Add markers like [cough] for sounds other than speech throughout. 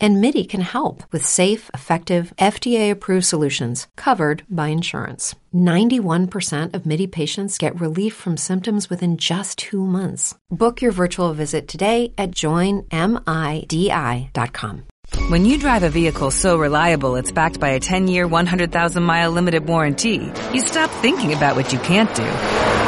And MIDI can help with safe, effective, FDA approved solutions covered by insurance. 91% of MIDI patients get relief from symptoms within just two months. Book your virtual visit today at joinmidi.com. When you drive a vehicle so reliable it's backed by a 10 year, 100,000 mile limited warranty, you stop thinking about what you can't do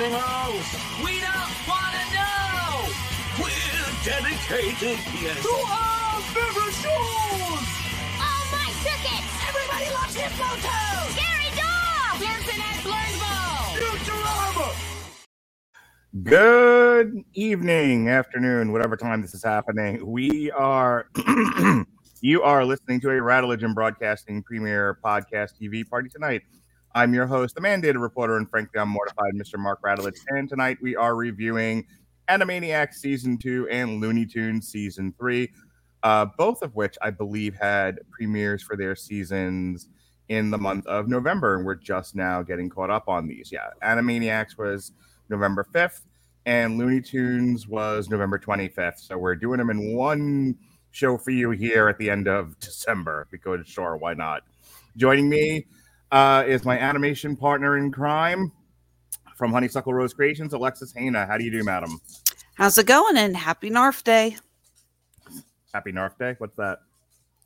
Anything else! We don't want to know. We're dedicated, yes! To our favorite shows! Oh, my tickets! Everybody loves Hypnotoad. Gary Dog! Blinson at Blurnsville. Futurama! Good evening, afternoon, whatever time this is happening. We are, [clears throat] you are listening to a Rattlegion Broadcasting Premier Podcast TV party tonight. I'm your host, the mandated reporter, and frankly, I'm mortified, Mr. Mark Radulich. And tonight we are reviewing Animaniacs Season 2 and Looney Tunes Season 3, uh, both of which I believe had premieres for their seasons in the month of November. And we're just now getting caught up on these. Yeah, Animaniacs was November 5th, and Looney Tunes was November 25th. So we're doing them in one show for you here at the end of [laughs] December because, sure, why not? Joining me uh, is my animation partner in crime from Honeysuckle Rose Creations, Alexis Hejna. How do you do, madam? How's it going? And happy Narf Day Happy Narf Day. What's that?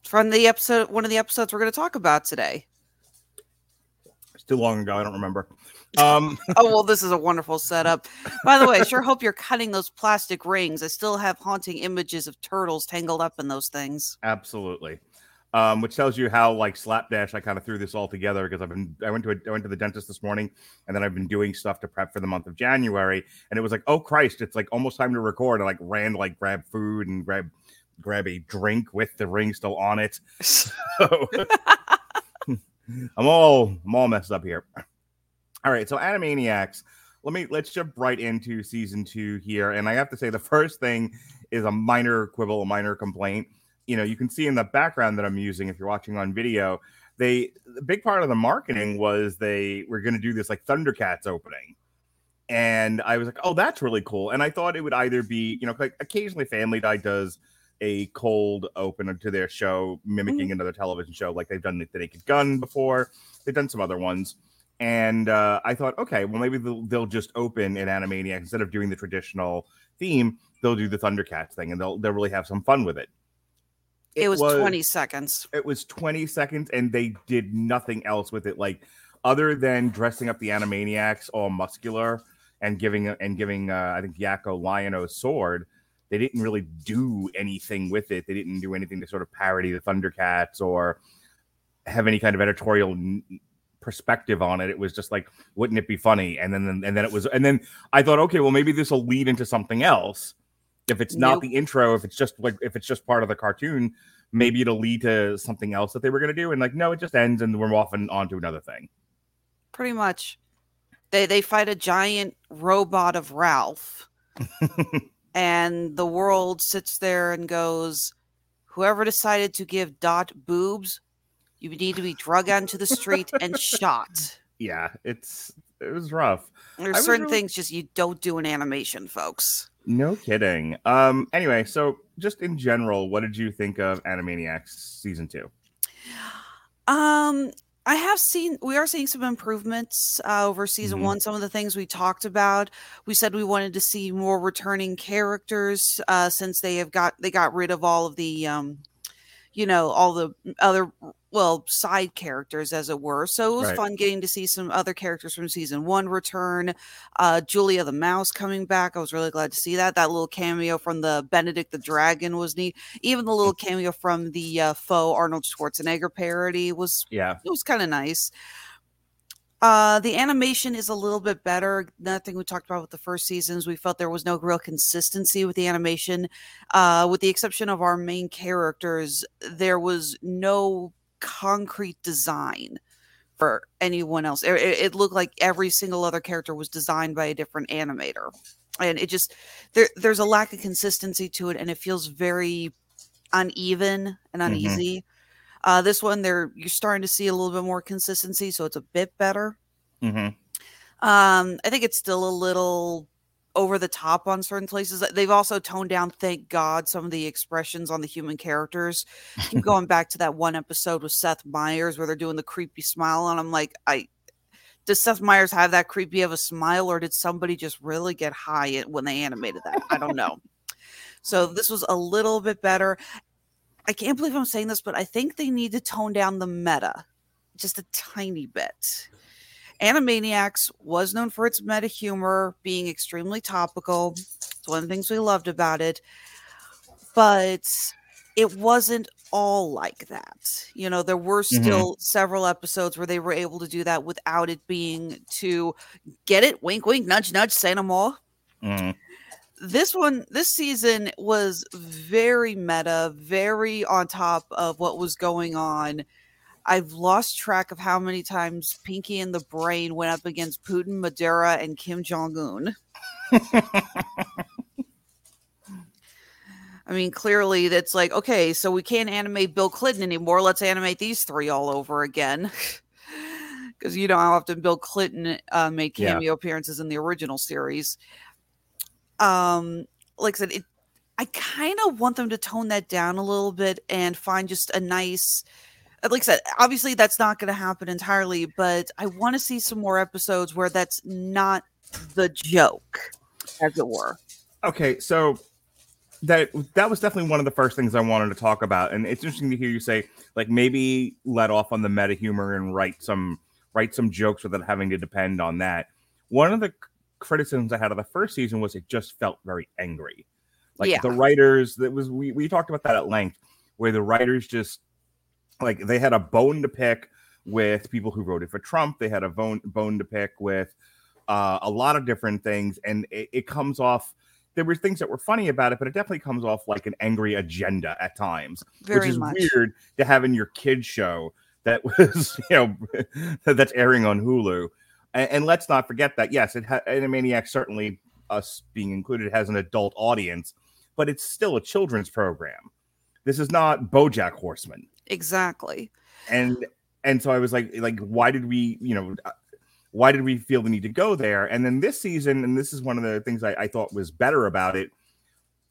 from the episode, one of the episodes we're going to talk about today. It's too long ago. I don't remember. Um, [laughs] Oh well, this is a wonderful setup. By the way, I sure hope you're cutting those plastic rings. I still have haunting images of turtles tangled up in those things. Absolutely. Um, which tells you how like slapdash I kind of threw this all together because I've been I went to a, I went to the dentist this morning and then I've been doing stuff to prep for the month of January and it was like oh Christ it's like almost time to record I like ran to like grab food and grab grab a drink with the ring still on it [laughs] so [laughs] I'm all I'm all messed up here. All right, so Animaniacs. Let me let's jump right into season two here, and I have to say the first thing is a minor quibble, a minor complaint. You know, you can see in the background that I'm using if you're watching on video. They the big part of the marketing was they were going to do this like Thundercats opening, and I was like, oh, that's really cool. And I thought it would either be you know like occasionally Family Guy does a cold open to their show mimicking another television show like they've done the Naked Gun before. They've done some other ones. And uh, I thought, okay, well, maybe they'll, they'll just open in Animaniac instead of doing the traditional theme. They'll do the Thundercats thing, and they'll they'll really have some fun with it. It, was, 20 seconds. It was twenty seconds, and they did nothing else with it, like other than dressing up the Animaniacs all muscular and giving and giving uh, I think Yakko Lion-O's sword. They didn't really do anything with it. They didn't do anything to sort of parody the Thundercats or have any kind of editorial n- perspective on it. It was just like, wouldn't it be funny? And then and then it was, and then I thought, okay, well maybe this will lead into something else. If it's not Nope. the intro, if it's just like if it's just part of the cartoon, maybe it'll lead to something else that they were going to do. And like, no, it just ends, and we're off and on to another thing. Pretty much. They they fight a giant robot of Ralph. [laughs] and the world sits there and goes, Whoever decided to give Dot boobs, you need to be drug onto the street and shot. yeah, it's it was rough. There's certain really- things just you don't do in animation, folks. No kidding. Um. Anyway, so just in general, what did you think of Animaniacs season two? Um, I have seen we are seeing some improvements uh, over season Mhm. one. Some of the things we talked about, we said we wanted to see more returning characters uh, since they have got they got rid of all of the um, you know, all the other well side characters as it were. So it was Right. fun getting to see some other characters from season one return uh julia the mouse coming back. I was really glad to see that. That little cameo from the benedict the dragon was neat. Even the little cameo from the uh, faux arnold schwarzenegger parody was Yeah. it was kind of nice. Uh the animation is a little bit better. Nothing we talked about with the first seasons. We felt there was no real consistency with the animation. Uh with the exception of our main characters there was no concrete design for anyone else it, it- looked like every single other character was designed by a different animator and it just there there's a lack of consistency to it and it feels very uneven and Mhm. uneasy uh, this one, there you're starting to see a little bit more consistency, so it's a bit better. hmm Um, I think it's still a little over the top on certain places. Uh, they've also toned down, thank God, some of the expressions on the human characters. Keep [laughs] going back to that one episode with Seth Meyers where they're doing the creepy smile, and I'm like, I does Seth Meyers have that creepy of a smile, or did somebody just really get high when they animated that? I don't know. So this was a little bit better. I can't believe I'm saying this, but I think they need to tone down the meta just a tiny bit. Animaniacs was known for its meta humor being extremely topical. It's one of the things we loved about it. But it wasn't all like that. You know, there were Mhm. still several episodes where they were able to do that without it being to get it, wink, wink, nudge, nudge, say no more hmm this one this season was very meta very on top of what was going on i've lost track of how many times pinky and the brain went up against putin madeira and kim jong-un. I mean clearly that's like okay so we can't animate bill clinton anymore. Let's animate these three all over again. [laughs] Because you know how often bill clinton uh, made Yeah. cameo appearances in the original series. Um like i said it i kind of want them to tone that down a little bit and find just a nice Uh, like i said obviously that's not going to happen entirely but i want to see some more episodes where that's not the joke as it were Okay, so that that was definitely one of the first things I wanted to talk about, and it's interesting to hear you say like maybe let off on the meta humor and write some write some jokes without having to depend on that. One of the criticisms I had of the first season was it just felt very angry, like Yeah. the writers. That was we we talked about that at length, where the writers just like they had a bone to pick with people who voted for Trump. They had a bone bone to pick with uh, a lot of different things, and it, it comes off. There were things that were funny about it, but it definitely comes off like an angry agenda at times, very which is much weird to have in your kids show that [laughs] was you know [laughs] that's airing on Hulu. And, and let's not forget that yes, it ha- Animaniacs certainly us being included has an adult audience, but it's still a children's program. This is not BoJack Horseman exactly and and so I was like, like, why did we, you know, uh, why did we feel the need to go there? And then this season, and this is one of the things I, I thought was better about it.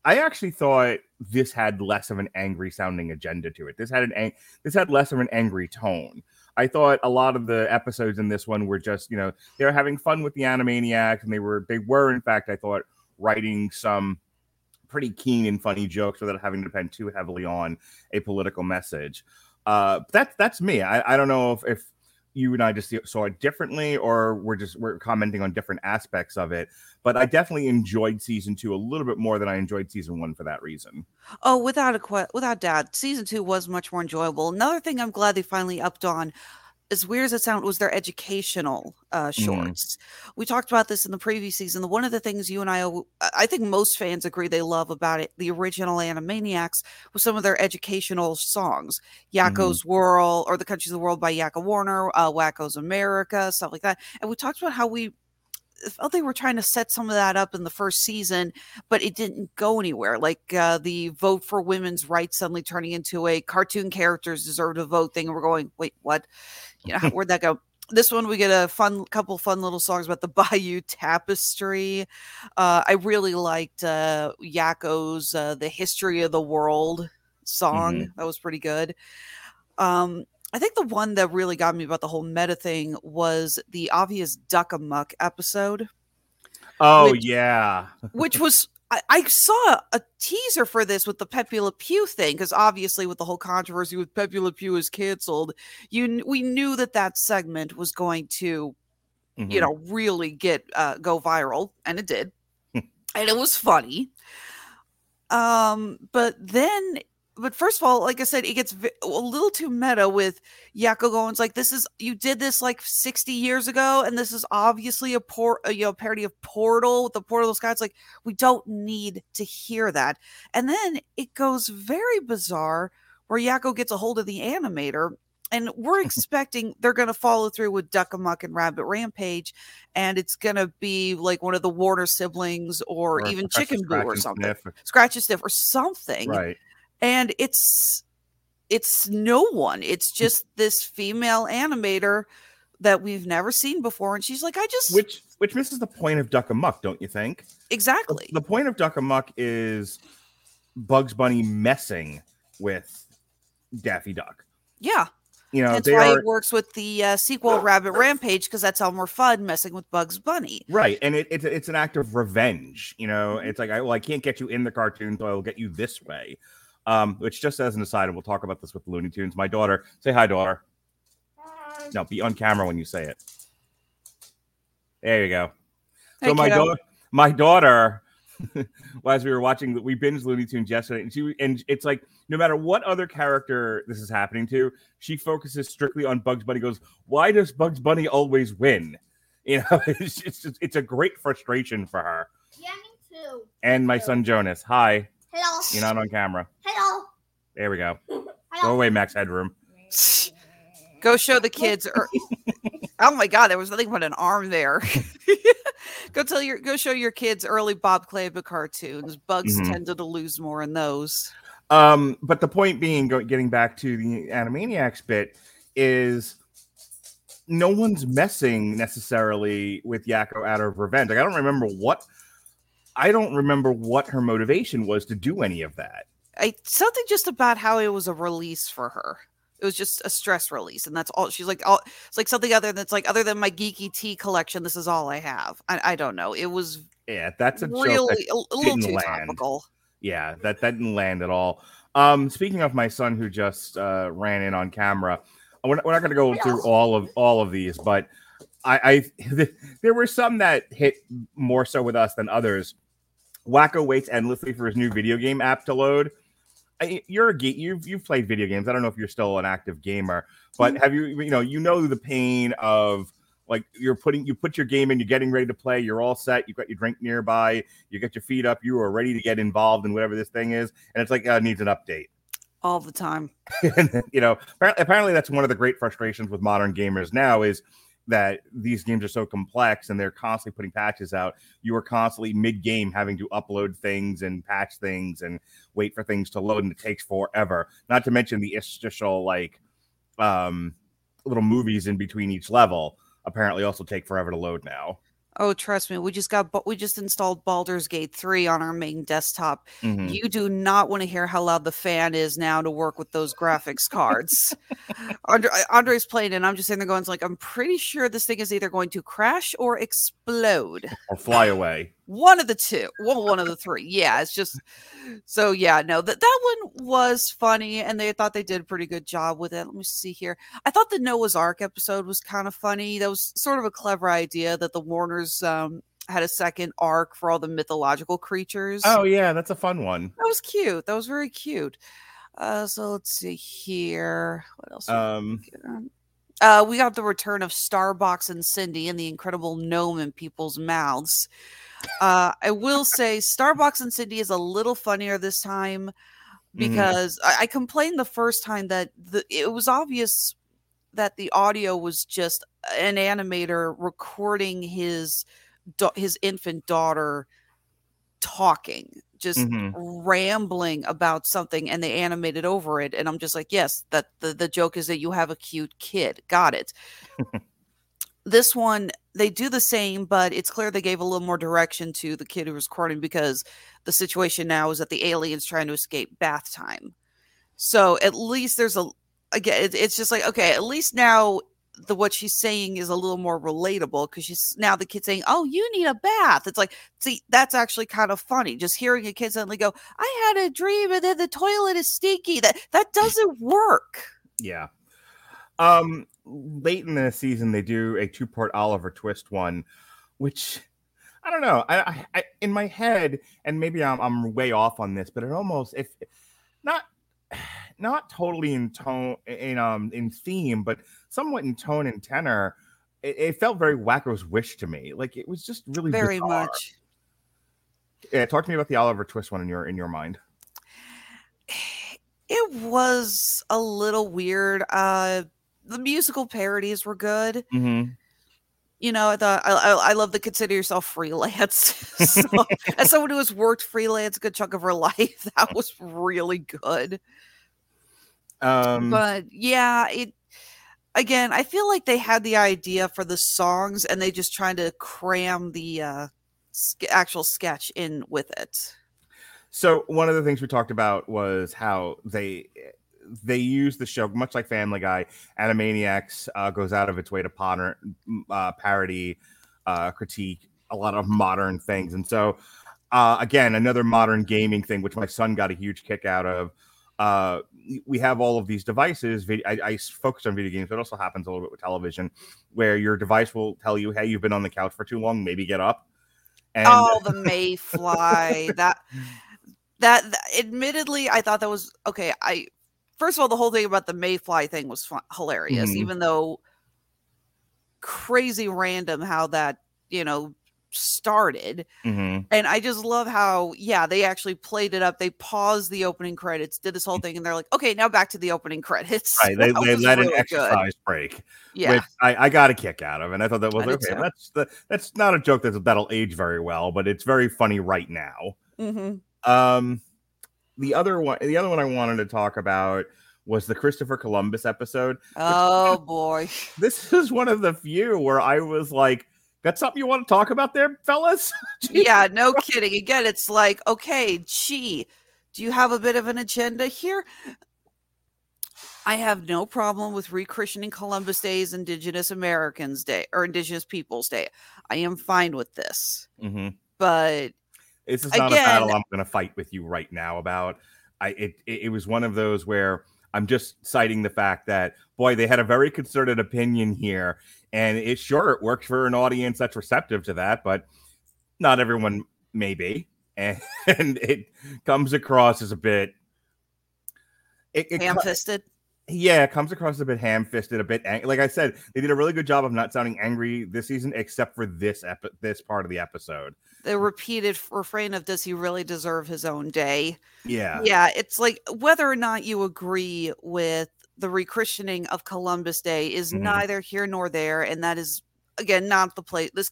I actually thought this had less of an angry sounding agenda to it. This had an ang- this had less of an angry tone. I thought a lot of the episodes in this one were just, you know, they were having fun with the Animaniacs, and they were they were in fact, I thought, writing some pretty keen and funny jokes without having to depend too heavily on a political message. Uh, that's that's me. I, I don't know if, if you and I just saw it differently, or we're just we're commenting on different aspects of it. But I definitely enjoyed season two a little bit more than I enjoyed season one for that reason. Oh, without a without doubt, season two was much more enjoyable. Another thing I'm glad they finally upped on, as weird as it sounds, was their educational uh, shorts. We talked about this in the previous season. One of the things you and I, I think most fans agree they love about it, the original Animaniacs, was some of their educational songs. Yakko's World or The Countries of the World by Yakko Warner, uh, Wakko's America, stuff like that. And we talked about how we felt they were trying to set some of that up in the first season but it didn't go anywhere. Like uh, the vote for women's rights suddenly turning into a cartoon characters deserve to vote thing, and we're going, wait, what? You know, [laughs] where'd that go? This one we get a fun couple fun little songs about the [laughs] Bayeux Tapestry. Uh, I really liked uh, Yakko's uh, "The History of the World" song. That was pretty good. Um, I think the one that really got me about the whole meta thing was the obvious Duck Amuck episode Oh Which- yeah, which [laughs] was I, I saw a teaser for this with the Pepe Le Pew thing because obviously with the whole controversy with Pepe Le Pew is canceled, you we knew that that segment was going to, Mhm. you know, really get uh, go viral, and it did, [laughs] and it was funny. Um, but then, but first of all, like I said, it gets a little too meta with Yakko going like, "This is you did this like sixty years ago, and this is obviously a por a, you know parody of Portal with the Portal of the Sky." It's like we don't need to hear that, and then it goes very bizarre where Yakko gets a hold of the animator. And we're [laughs] expecting they're going to follow through with Duck Amuck and Rabbit Rampage, and it's going to be like one of the Warner siblings, or, Or even Chicken Boo or something Sniff. scratch a sniff or something Right. And it's it's no one it's just this female animator that we've never seen before and she's like i just Which which misses the point of Duck Amuck, don't you think? exactly The point of Duck Amuck is Bugs Bunny messing with Daffy Duck. yeah You know, that's why are it works with the uh, sequel rabbit rampage because that's more fun messing with bugs bunny right, and it, it's it's an act of revenge. You know, Mm-hmm. it's like I well, I can't get you in the cartoon, so I will get you this way. Um, which just as an aside, and we'll talk about this with Looney Tunes. My daughter, say hi, daughter. No, be on camera when you say it. There you go. So my daughter, my daughter, well, as we were watching, we binged Looney Tunes yesterday, and she and it's like no matter what other character this is happening to, she focuses strictly on Bugs Bunny. Goes, why does Bugs Bunny always win? [laughs] You know, it's it's just, it's a great frustration for her. Yeah, me too. And my son Jonas, hi, Hello. you're not on camera. Hello. There we go. [laughs] Go away, Max Headroom. go show the kids or [laughs] oh my god there was nothing but an arm there [laughs] go tell your go show your kids early bob Clampett cartoons bugs Mhm. tended to lose more in those Um, but the point being, go, getting back to the Animaniacs bit, is no one's messing necessarily with Yakko out of revenge. Like I don't remember what I don't remember what her motivation was to do any of that. I something just about how it was a release for her. It was just a stress release, and that's all. She's like, all it's like something other that's like other than my geeky tea collection. This is all I have. I, I don't know. It was Yeah, that's a joke that really a, little too land. topical. yeah, that that didn't land at all. Um, speaking of my son who just uh, ran in on camera, we're not, we're not going to go through all of all of these, but I, I [laughs] there were some that hit more so with us than others. Wakko waits endlessly for his new video game app to load. I, you're a geek. You've you've played video games. I don't know if you're still an active gamer, but have you you know you know the pain of like you're putting you put your game in, you're getting ready to play, you're all set, you've got your drink nearby, you got your feet up, you are ready to get involved in whatever this thing is, and it's like uh, needs an update. all the time. and, [laughs] you know, apparently, apparently that's one of the great frustrations with modern gamers now is that these games are so complex and they're constantly putting patches out. You are constantly mid game having to upload things and patch things and wait for things to load, and it takes forever. Not to mention the interstitial like um little movies in between each level apparently also take forever to load now. Oh, trust me, we just got bu- we just installed Baldur's Gate 3 on our main desktop. Mhm. You do not want to hear how loud the fan is now to work with those graphics cards. [laughs] Andre, Andre's playing, and I'm just sitting there going, it's like, I'm pretty sure this thing is either going to crash or explode. Or fly away. One of the two. Well, one of the [laughs] three. Yeah, it's just so yeah, no, that that one was funny and they thought they did a pretty good job with it. Let me see here. I thought the Noah's Ark episode was kind of funny. That was sort of a clever idea that the Warners um had a second arc for all the mythological creatures. Oh yeah, that's a fun one. That was cute. That was very cute. Uh so let's see here. What else? Um got? Uh, we got the return of Starbox and Cindy and the incredible gnome in people's mouths. Uh, I will say Starbox and Cindy is a little funnier this time because I, I complained the first time that the it was obvious that the audio was just an animator recording his his infant daughter talking just Mhm. rambling about something and they animated over it and i'm just like yes that the, the joke is that you have a cute kid. Got it. [laughs] This one they do the same but it's clear they gave a little more direction to the kid who was recording because the situation now is that the alien's trying to escape bath time. So at least there's a again it's just like okay at least now the what she's saying is a little more relatable because she's now the kid saying, "Oh, you need a bath." It's like, see, that's actually kind of funny. Just hearing a kid suddenly go, "I had a dream, and then the toilet is stinky." That that doesn't work. Yeah. Um, late in the season, they do a two-part Oliver Twist one, which I don't know. I, I, I in my head, and maybe I'm I'm way off on this, but it almost if not not totally in tone in um in theme, but somewhat in tone and tenor. It, it felt very Wakko's Wish to me. Like it was just really Very bizarre. much. Yeah, talk to me about the Oliver Twist one in your in your mind. [sighs] It was a little weird. Uh, the musical parodies were good. Mm-hmm. you know, I thought I, I, I love the consider yourself freelance. [laughs] so, as someone who has worked freelance a good chunk of her [laughs] life, that was really good. Um, but yeah, it again, I feel like they had the idea for the songs and they just trying to cram the uh, sk- actual sketch in with it. So one of the things we talked about was how they they use the show much like Family Guy. Animaniacs uh, goes out of its way to potter, uh, parody, uh, critique a lot of modern things, and so uh, again another modern gaming thing, which my son got a huge kick out of. Uh, we have all of these devices. I, I focus on video games, but it also happens a little bit with television, where your device will tell you, "Hey, you've been on the couch for too long. Maybe get up." And oh, the Mayfly that that that- admittedly, I thought that was okay. I first of all, the whole thing about the Mayfly thing was fun, hilarious, Mhm. even though crazy random how that you know started. Mhm. And I just love how, yeah, they actually played it up. They paused the opening credits, did this whole thing, and they're like, okay, now back to the opening credits. [laughs] Right, they, they let an really good. exercise break, Yeah. which I, I got a kick out of, and I thought that was okay. That's the, that's not a joke that's that'll age very well, but it's very funny right now. hmm Um, the other one, the other one I wanted to talk about was the Christopher Columbus episode. Oh boy. [laughs] This is one of the few where I was like, "That's something you want to talk about, there, fellas?" [laughs] yeah, no kidding. Again, it's like, okay, gee, do you have a bit of an agenda here? I have no problem with rechristening Columbus Day as Indigenous Americans Day or Indigenous Peoples Day. I am fine with this. hmm But This is not a battle I'm going to fight with you right now about. I it it was one of those where I'm just citing the fact that boy, they had a very concerted opinion here, and it sure it works for an audience that's receptive to that, but not everyone may be, [laughs] and, and it comes across as a bit. It, it ham fisted. yeah, it comes across a bit ham-fisted, a bit ang- like I said. They did a really good job of not sounding angry this season, except for this epi- this part of the episode. The repeated refrain of does he really deserve his own day? Yeah, Yeah, it's like whether or not you agree with the rechristening of Columbus Day is Mhm. neither here nor there, and that is again not the place. This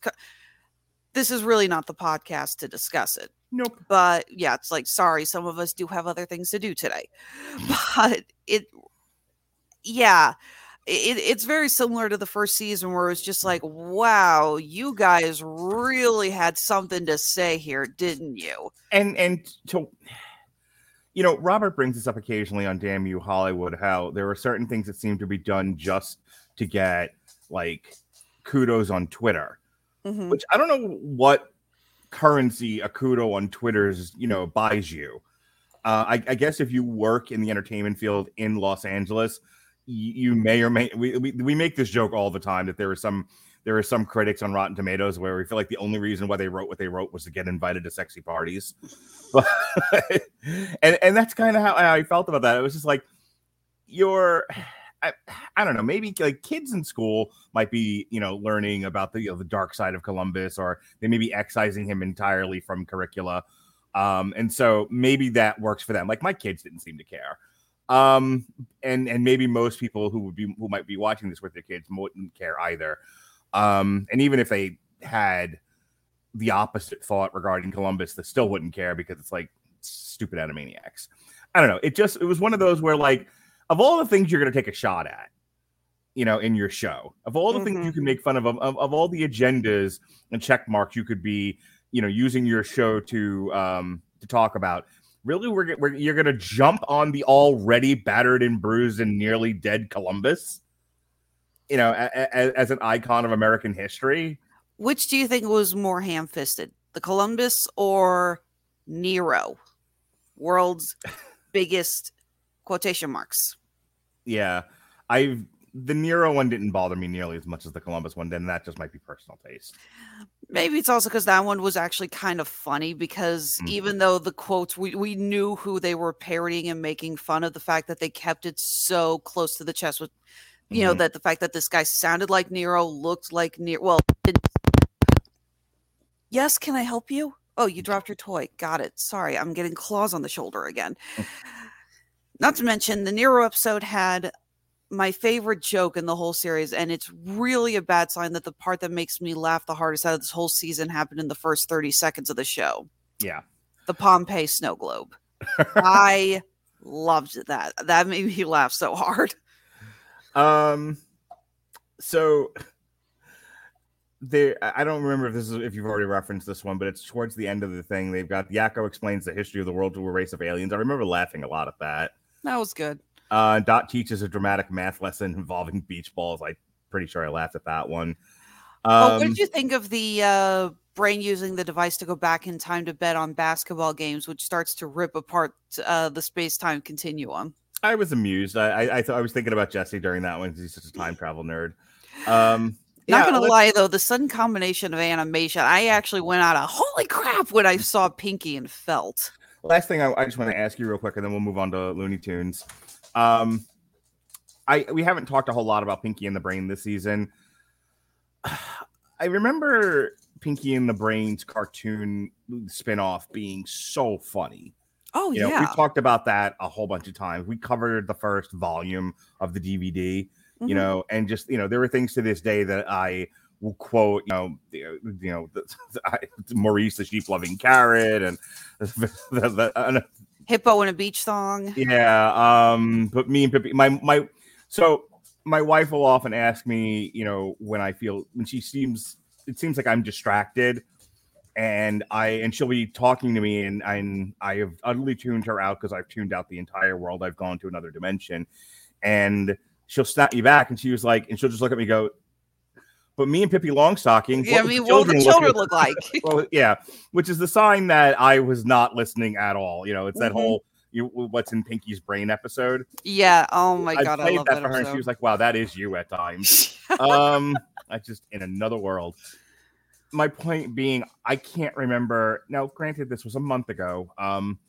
this is really not the podcast to discuss it. nope. But yeah, it's like sorry, some of us do have other things to do today, [laughs] but it, yeah. It, it's very similar to the first season where it's just like, wow, you guys really had something to say here, didn't you? and and to you know robert brings this up occasionally on damn you hollywood how there are certain things that seem to be done just to get like kudos on twitter Mhm. which i don't know what currency a kudo on twitter's you know buys you uh, I, I guess if you work in the entertainment field in los angeles you, you may or may we, we, we make this joke all the time that there are some there are some critics on Rotten Tomatoes where we feel like the only reason why they wrote what they wrote was to get invited to sexy parties. [laughs] And and that's kind of how I felt about that. It was just like you're I, I don't know, maybe like kids in school might be, you know, learning about the you know, the dark side of Columbus or they may be excising him entirely from curricula. Um, and so maybe that works for them. Like my kids didn't seem to care. Um, and and maybe most people who would be who might be watching this with their kids wouldn't care either. Um, and even if they had the opposite thought regarding Columbus, they still wouldn't care because it's like stupid animaniacs. I don't know. It just it was one of those where like of all the things you're gonna take a shot at, you know, in your show, of all the things you can make fun of, of, of, all the agendas and check marks you could be, you know, using your show to um to talk about. Really, we're, we're you're gonna jump on the already battered and bruised and nearly dead Columbus. You know, a, a, as an icon of American history. Which do you think was more ham fisted, the Columbus or Nero? World's [laughs] biggest quotation marks. Yeah, I the Nero one didn't bother me nearly as much as the Columbus one. Then that just might be personal taste. Maybe it's also because that one was actually kind of funny because Mhm. even though the quotes we, we knew who they were parodying and making fun of the fact that they kept it so close to the chest with you know Mhm. that the fact that this guy sounded like Nero, looked like Nero. Well, yes, can I help you? Oh, you dropped your toy. Got it. Sorry, I'm getting claws on the shoulder again. Not to mention, the Nero episode had my favorite joke in the whole series, and it's really a bad sign that the part that makes me laugh the hardest out of this whole season happened in the first 30 seconds of the show Yeah, the Pompeii snow globe. I loved that. That made me [laughs] laugh so hard. Um, so there, I don't remember if this is if you've already referenced this one, but it's towards the end of the thing. They've got Yakko explains the history of the world to a race of aliens. I remember laughing a lot at that. That was good. Uh, Dot teaches a dramatic math lesson involving [laughs] beach balls. I'm pretty sure I laughed at that one. But what Um, did you think of the uh, brain using the device to go back in time to bet on basketball games, which starts to rip apart uh, the space time continuum? I was amused. I I, I, thought I was thinking about Jesse during that one because he's such a time travel nerd. Um, [laughs] Not yeah, gonna lie though, the sudden combination of animation, I actually went out of holy crap when I saw Pinky and Felt. last thing I, I just want to ask you real quick, and then we'll move on to Looney Tunes. Um, I we haven't talked a whole lot about Pinky and the Brain this season. [sighs] I remember Pinky and the Brain's cartoon spinoff being so funny. Oh You yeah, we talked about that a whole bunch of times. We covered the first volume of the DVD, Mhm. you know, and just you know, there were things to this day that I will quote, you know, the, you know, the, [laughs] I, Maurice the sheep loving carrot, and [laughs] the, the, uh, Hippo in a beach song. yeah. Um, but me and Pippi, my my, so my wife will often ask me, you know, when I feel when she seems, it seems like I'm distracted, and I and she'll be talking to me, and and I have utterly tuned her out because I've tuned out the entire world. I've gone to another dimension, and she'll snap me back, and she was like, and she'll just look at me, go. But me and Pippi Longstocking, Yeah, I what mean, what do the children look like? [laughs] well, yeah, which is the sign that I was not listening at all. You know, it's that Mhm. whole you what's in Pinky's brain episode. Yeah. Oh my god, I played love that, that, for her, and she was like, "Wow, that is you at times." [laughs] um, I just in another world. My point being, I can't remember. Now, granted, this was a month ago. Um,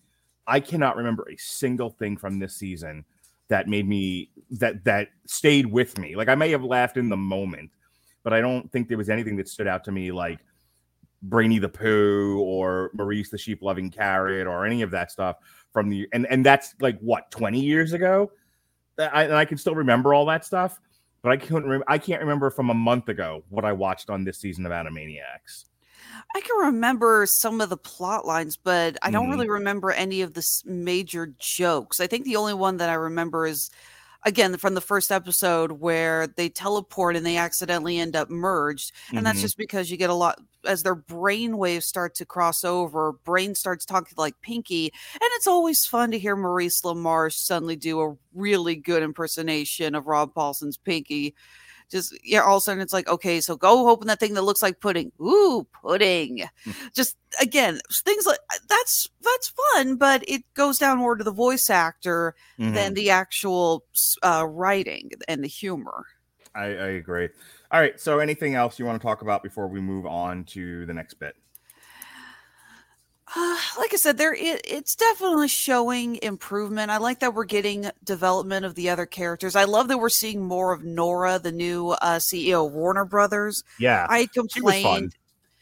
I cannot remember a single thing from this season that made me that that stayed with me. Like I may have laughed in the moment, but I don't think there was anything that stood out to me like Brainy the Pooh or Maurice the sheep loving carrot or any of that stuff from the and and that's like what 20 years ago. I, and I can still remember all that stuff, but I couldn't. Rem- I can't remember from a month ago what I watched on this season of Animaniacs. I can remember some of the plot lines, but I don't Mhm. really remember any of the major jokes. I think the only one that I remember is again from the first episode where they teleport and they accidentally end up merged. And that's Mhm. just because you get a lot as their brain waves start to cross over, brain starts talking like Pinky. And it's always fun to hear Maurice LaMarche suddenly do a really good impersonation of Rob Paulsen's Pinky just yeah all of a sudden it's like okay so go open that thing that looks like pudding ooh pudding just again things like uh, that's that's fun but it goes down more to the voice actor Mhm. than the actual uh, writing and the humor I, I agree. All right. So, anything else you want to talk about before we move on to the next bit? Uh, like I said, there it, it's definitely showing improvement. I like that we're getting development of the other characters. I love that we're seeing more of Nora, the new uh, CEO of Warner Brothers. Yeah, I she was fun. complained.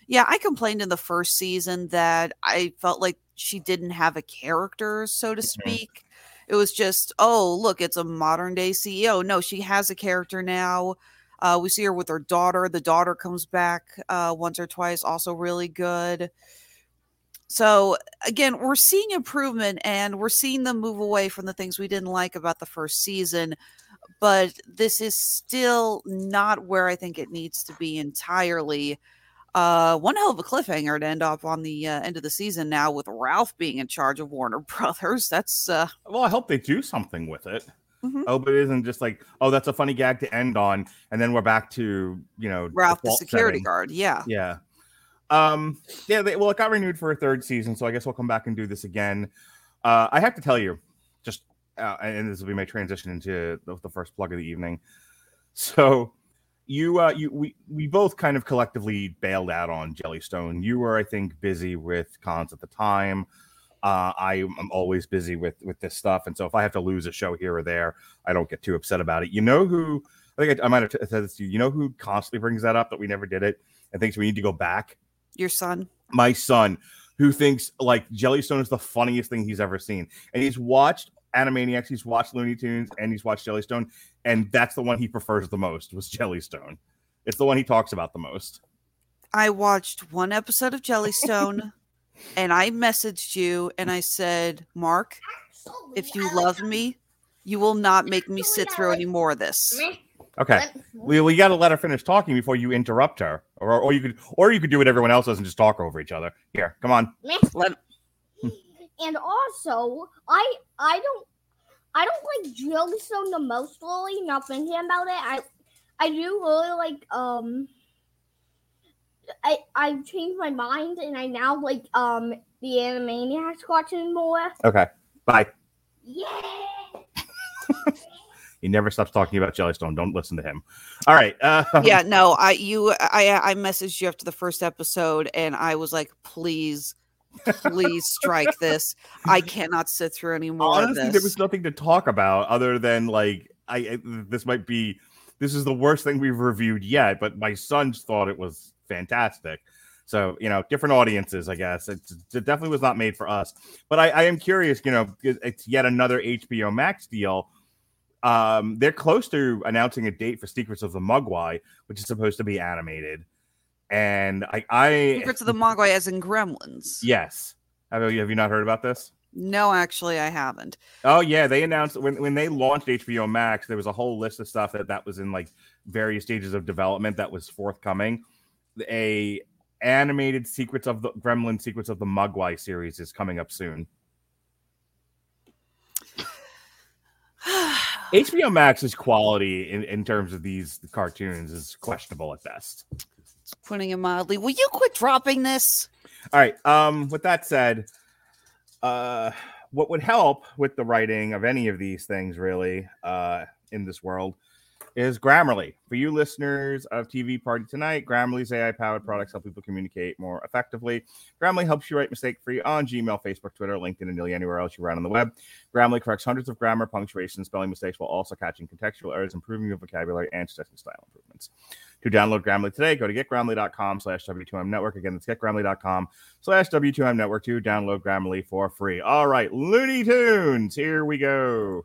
Yeah, I complained in the first season that I felt like she didn't have a character, so to Mm-hmm. speak. It was just, oh, look, it's a modern day CEO. No, she has a character now. Uh, we see her with her daughter. The daughter comes back uh, once or twice, also really good. So again, we're seeing improvement and we're seeing them move away from the things we didn't like about the first season. But this is still not where I think it needs to be entirely. Uh, one hell of a cliffhanger to end up on the uh, end of the season now with Ralph being in charge of Warner [laughs] Brothers. That's uh, Well, I hope they do something with it. Mhm. Oh, but it isn't just like, oh, that's a funny gag to end on, and then we're back to you know Ralph, the security setting. guard. Yeah. Yeah. Um. Yeah. They, well, it got renewed for a third season, so I guess we'll come back and do this again. Uh, I have to tell you, just uh, and this will be my transition into the, the first plug of the evening. So, you, uh, you, we, we both kind of collectively bailed out on Jellystone. You were, I think, busy with cons at the time. Uh, I am always busy with with this stuff, and so if I have to lose a show here or there, I don't get too upset about it. You know who? I think I, I might have said this to you. You know who constantly brings that up that we never did it and thinks we need to go back? Your son. my son who thinks like Jellystone is the funniest thing he's ever seen. And he's watched Animaniacs, he's watched Looney Tunes, and he's watched Jellystone, and that's the one he prefers the most was Jellystone. It's the one he talks about the most. I watched one episode of Jellystone [laughs] and I messaged you and I said, Mark, if you love me, you will not make me sit through any more of this. Okay. We, we got to let her finish talking before you interrupt her, or, or you could, or you could do what everyone else does and just talk over each other. Here, come on. Let, And also, I I don't I don't like Jellystone the most, Lily. Not thinking about it. I I do really like um I I changed my mind and I now like um the Animaniacs cartoon more. Okay. Bye. Yeah. [laughs] He never stops talking about Jellystone. Don't listen to him. All right. Uh, yeah, no, I you I I messaged you after the first episode and I was like, please, please strike this. I cannot sit through any more of honestly this. there was nothing to talk about other than like I, I this might be this is the worst thing we've reviewed yet but my sons thought it was fantastic so you know different audiences i guess it, it definitely was not made for us but i, I am curious you know it's yet another hbo max deal um they're close to announcing a date for secrets of the mogwai which is supposed to be animated and i i Secrets of the Mogwai as in Gremlins. yes have you, have you not heard about this No, actually, I haven't. Oh yeah, they announced when when they launched HBO Max, there was a whole list of stuff that that was in like various stages of development that was forthcoming. A animated Secrets of the Gremlin Secrets of the Mogwai series is coming up soon. [sighs] [sighs] [sighs] HBO Max's quality in, in terms of these cartoons is questionable at best. Putting it mildly. Will you quit dropping this? All right. Um, with that said, uh, what would help with the writing of any of these things, really, uh, in this world, is Grammarly. For you listeners of TV Party Tonight, Grammarly's AI-powered products help people communicate more effectively. Grammarly helps you write mistake-free on Gmail, Facebook, Twitter, LinkedIn, and nearly anywhere else you write on the web. Grammarly corrects hundreds of grammar, punctuation, spelling mistakes while also catching contextual errors, improving your vocabulary, and suggesting style improvements. To download Grammarly today, go to getgrammarly.com slash W2M network. Again, that's getgrammarly.com slash W2M network to download Grammarly for free. All right, Looney Tunes, here we go.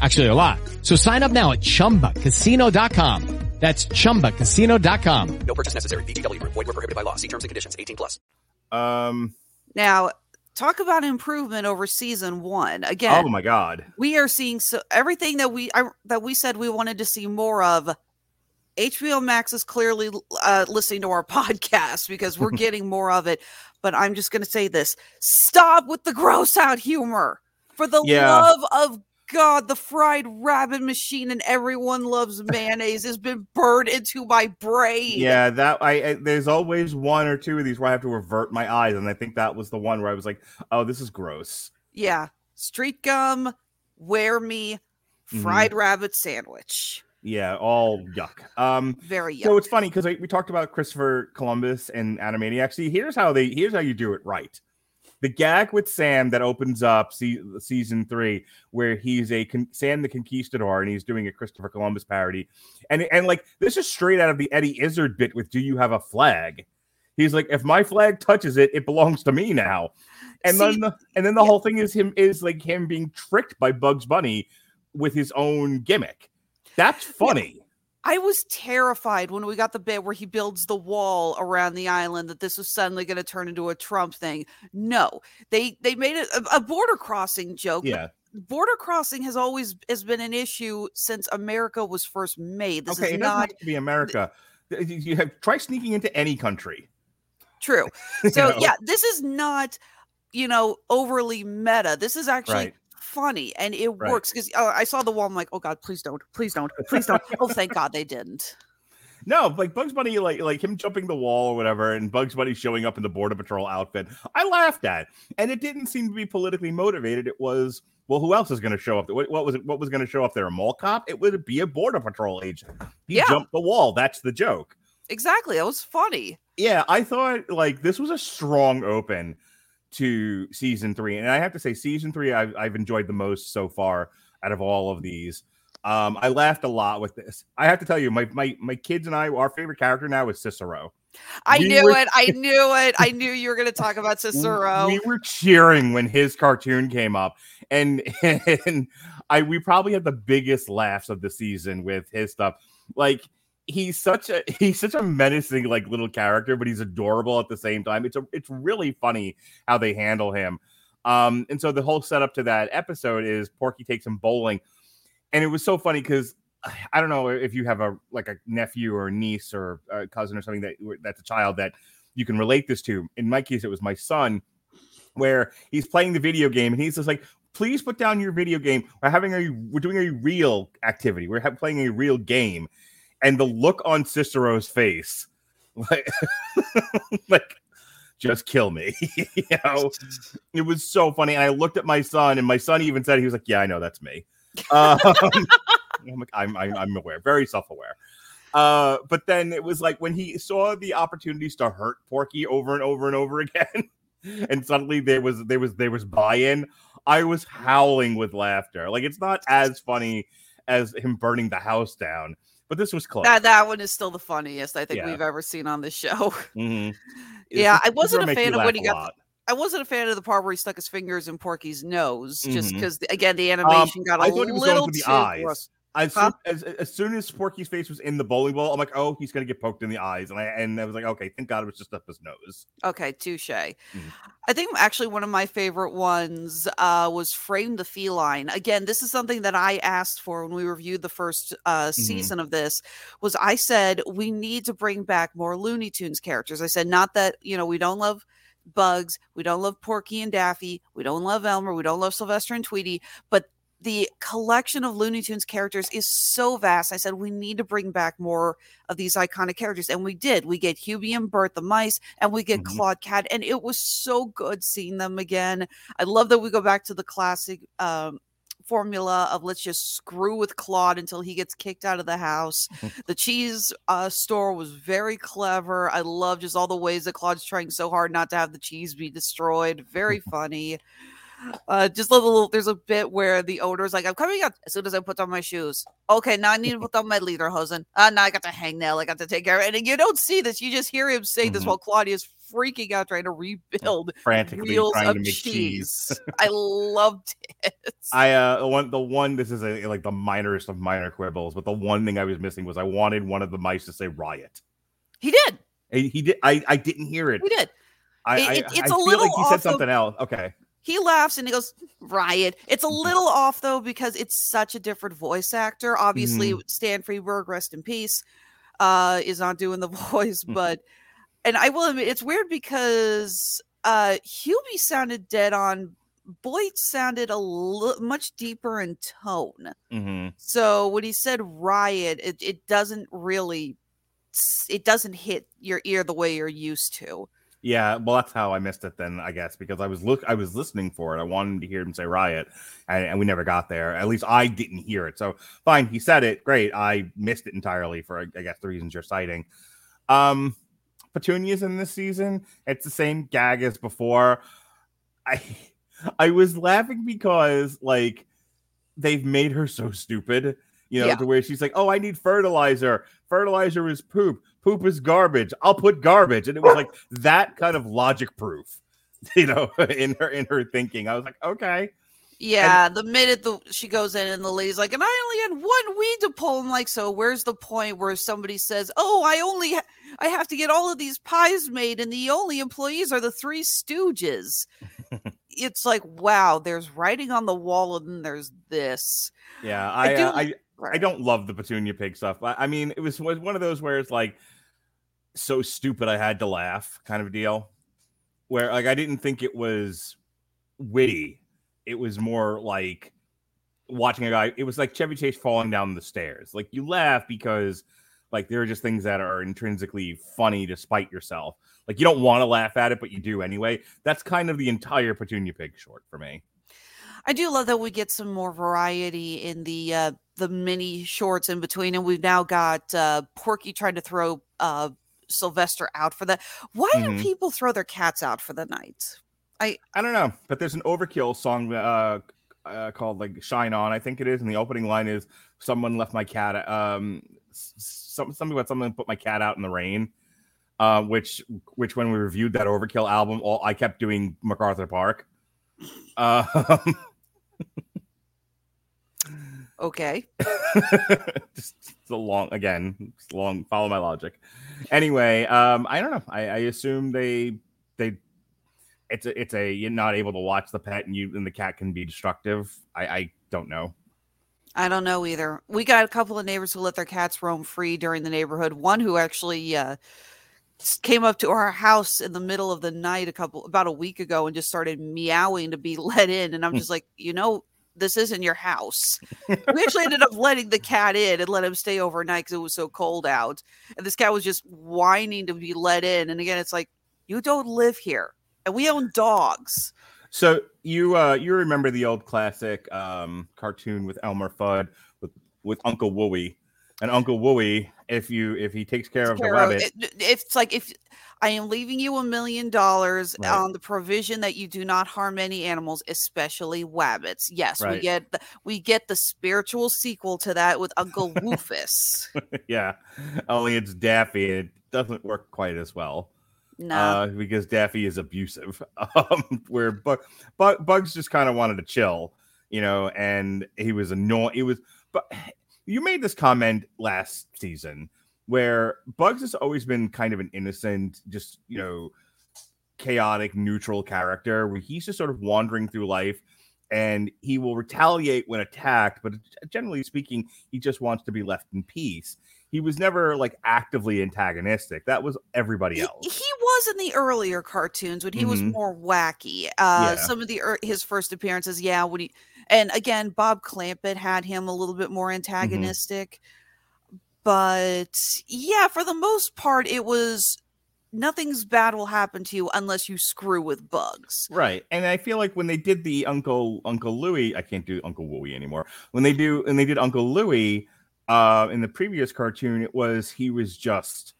Actually, a lot. So sign up now at ChumbaCasino.com. That's ChumbaCasino.com. No purchase necessary. VGW Group. Void were prohibited by law. See terms and conditions. 18 plus. Um, Now, talk about improvement over season one. Again, oh my God. we are seeing so everything that we I, that we said we wanted to see more of. HBO Max is clearly uh, listening to our [laughs] podcast because we're [laughs] getting more of it. But I'm just going to say this: stop with the gross out humor. For the Yeah. love of God, the fried rabbit machine and everyone loves mayonnaise has been burned into my brain. Yeah, that I, I there's always one or two of these where I have to revert my eyes, and I think that was the one where I was like, "Oh, this is gross." Yeah. Street gum, wear me, Mhm. fried rabbit sandwich. Yeah, all yuck. Um, Very So it's funny because we talked about Christopher Columbus and Animaniacs. See, here's how they here's how you do it right. The gag with Sam that opens up se- season three, where he's a con- Sam the Conquistador and he's doing a Christopher Columbus parody, and and like this is straight out of the Eddie Izzard bit with "Do you have a flag?" He's like, "If my flag touches it, it belongs to me now." And See, then the, and then the whole thing is him is like him being tricked by Bugs Bunny with his own gimmick. That's funny. I was terrified when we got the bit where he builds the wall around the island that this was suddenly going to turn into a Trump thing. No, they they made it a, a border crossing joke. Yeah. border crossing has always has been an issue since America was first made. This okay, is have to be America. You you have try sneaking into any country. true. [laughs] You So know? yeah, this is not you know overly meta. This is actually Right. Funny and it Right. works because uh, I saw the wall. I'm like, oh god, please don't, please don't, please don't. [laughs] oh, thank God they didn't. No, like Bugs Bunny, like like him jumping the wall or whatever, and Bugs Bunny showing up in the Border Patrol outfit. I laughed at, and it didn't seem to be politically motivated. It was well, who else is going to show up? What, what was it? What was going to show up there? A mall cop? It would be a Border Patrol agent. He Yeah. jumped the wall. That's the joke. Exactly, that was funny. yeah, I thought like this was a strong open to season three, and I have to say, season three I've, I've enjoyed the most so far out of all of these. Um, I laughed a lot with this. I have to tell you, my my my kids and I, our favorite character now is Cicero. I We knew were- it. I knew it. I [laughs] knew you were going to talk about Cicero. We were cheering when his cartoon came up, and [laughs] and I we probably had the biggest laughs of the season with his stuff. Like he's such a [laughs] he's such a menacing like little character, but he's adorable at the same time. It's a it's really funny how they handle him. Um, and so the whole setup to that episode is Porky takes him bowling, and it was so funny because [sighs] I don't know if you have a like a nephew or a niece or a cousin or something that that's a child that you can relate this to. In my case, it was my son, where he's playing the video game and he's just like, "Please put down your video game. We're having a we're doing a real activity. We're ha- playing a real game." And the look on Cicero's face, like, [laughs] like just kill me. [laughs] you know, it was so funny. And I looked at my son, and my son even said he was like, "Yeah, I know that's me." Um, [laughs] I'm, like, I'm, I'm I'm aware, very self aware. Uh, but then it was like when he saw the opportunities to hurt Porky over and over and over again, and suddenly there was there was there was buy-in. I was howling with laughter. Like it's not as funny as him burning the house down, but this was close. That that one is still the funniest I think Yeah. we've ever seen on this show. [laughs] Mhm. Yeah, I wasn't a fan of when he got. I wasn't a fan of the part where he stuck his fingers in Porky's nose, just because again the Um, animation got a I thought it was little going for the too eyes. As, Huh? soon, as as soon as Porky's face was in the bowling ball, I'm like, oh, he's gonna get poked in the eyes, and I and I was like, okay, thank God it was just up his nose. Okay, touche. Mm-hmm. I think actually one of my favorite ones uh, was Frame the Feline. Again, this is something that I asked for when we reviewed the first uh, Mm-hmm. season of this. Was I said we need to bring back more Looney Tunes characters. I said not that you know we don't love Bugs, we don't love Porky and Daffy, we don't love Elmer, we don't love Sylvester and Tweety, but the collection of Looney Tunes characters is so vast. I said we need to bring back more of these iconic characters, and we did. We get Hubie and Bert the mice, and we get Mhm. Claude Cat, and it was so good seeing them again. I love that we go back to the classic um, formula of let's just screw with Claude until he gets kicked out of the house. the cheese uh, store was very clever. I love just all the ways that Claude's trying so hard not to have the cheese be destroyed. Very [laughs] funny. Uh, just a little. There's a bit where the owner's like, "I'm coming out as soon as I put on my shoes." Okay, now I need to [laughs] put on my lederhosen. Uh, now I got to hang nail. I got to take care of it. And you don't see this. You just hear him say this Mhm. while Claudia's freaking out trying to rebuild Frantically reels trying of to make cheese. cheese. [laughs] I loved it. I uh the one the one this is a like the minorest of minor quibbles, but the one thing I was missing was I wanted one of the mice to say riot. He did. He, he did. I I didn't hear it. He did. I, It- it- it's I a feel little like he said the- something else. Okay. He laughs and he goes, Riot. It's a little off though, because it's such a different voice actor. Obviously, Stan Freberg, rest in peace, uh, is not doing the [laughs] voice, but and I will admit it's weird because uh Hubie sounded dead on. Boyd sounded a li- much deeper in tone. Mm-hmm. So when he said riot, it, it doesn't really it doesn't hit your ear the way you're used to. Yeah, well, that's how I missed it then, I guess, because I was look, I was listening for it. I wanted to hear him say riot, and, and we never got there. At least I didn't hear it. So fine, he said it. Great. I missed it entirely for, I guess, the reasons you're citing. Um, Petunia's in this season. It's the same gag as before. I, [laughs] I was laughing because like they've made her so stupid you know, Yeah. to where she's like, "Oh, I need fertilizer. Fertilizer is poop. Poop is garbage. I'll put garbage." And it was like that kind of logic proof, [laughs] you know, [laughs] in her in her thinking. I was like, "Okay, Yeah, the minute the she goes in and the lady's like, and I only had one weed to pull. I'm like, so where's the point where somebody says, "Oh, I only ha- I have to get all of these pies made, and the only employees are the Three Stooges." [laughs] it's like, wow, there's writing on the wall, and then there's this. yeah." I do- uh, I, I don't love the Petunia pig stuff. I, I mean, it was was one of those where it's like so stupid I had to laugh kind of deal. Where like I didn't think it was witty. It was more like watching a guy. It was like Chevy Chase falling down the stairs. Like you laugh because like there are just things that are intrinsically funny despite yourself. Like you don't want to laugh at it, but you do anyway. That's kind of the entire Petunia Pig short for me. I do love that we get some more variety in the uh the mini shorts in between, and we've now got uh Porky trying to throw uh Sylvester out for that. Why Mhm. do people throw their cats out for the night? I I don't know, but there's an Overkill song uh, uh called like "Shine On," I think it is, and the opening line is "Someone left my cat." Um, some something about someone put my cat out in the rain. Uh, which which when we reviewed that Overkill album, all I kept doing MacArthur Park. Uh, [laughs] okay. [laughs] just a long again long follow my logic anyway um i don't know i i assume they they it's a it's a you're not able to watch the pet and you and the cat can be destructive i i don't know I don't know either. We got a couple of neighbors who let their cats roam free during the neighborhood. One who actually uh, came up to our house in the middle of the night a couple about a week ago and just started meowing to be [laughs] let in. And I'm just like, you know, this isn't your house. we actually ended up letting the cat in and let him stay overnight because it was so cold out. And this cat was just whining to be let in. And again, it's like, you don't live here, and we own dogs. so you uh you remember the old classic um cartoon with elmer fudd with with uncle wooey and uncle wooey if you if he takes care of the rabbit it- it's like if I am leaving you a million dollars Right. on the provision that you do not harm any animals, especially wabbits. Yes, we get the, we get the spiritual sequel to that with Uncle Woofus. [laughs] yeah only it's daffy and it doesn't work quite as well No, uh, because Daffy is abusive. [laughs] Um, where Bug, Bug, Bugs just kind of wanted to chill, you know, and he was annoying. It was, but [sighs] you made this comment last season where Bugs has always been kind of an innocent, just you know, chaotic, neutral character where he's just sort of wandering through life. And he will retaliate when attacked, but generally speaking, he just wants to be left in peace. He was never like actively antagonistic. That was everybody else. he was in the earlier cartoons when he was Mhm. more wacky. Uh, Yeah. Some of the ear his first appearances, yeah, when he and again Bob Clampett had him a little bit more Mm-hmm. But yeah, for the most part, it was nothing's bad will happen to you unless you screw with bugs. Right. And I feel like when they did the Uncle Uncle Louie, I can't do Uncle Wooey anymore. When they do and they did Uncle Louie uh in the previous cartoon, it was he was just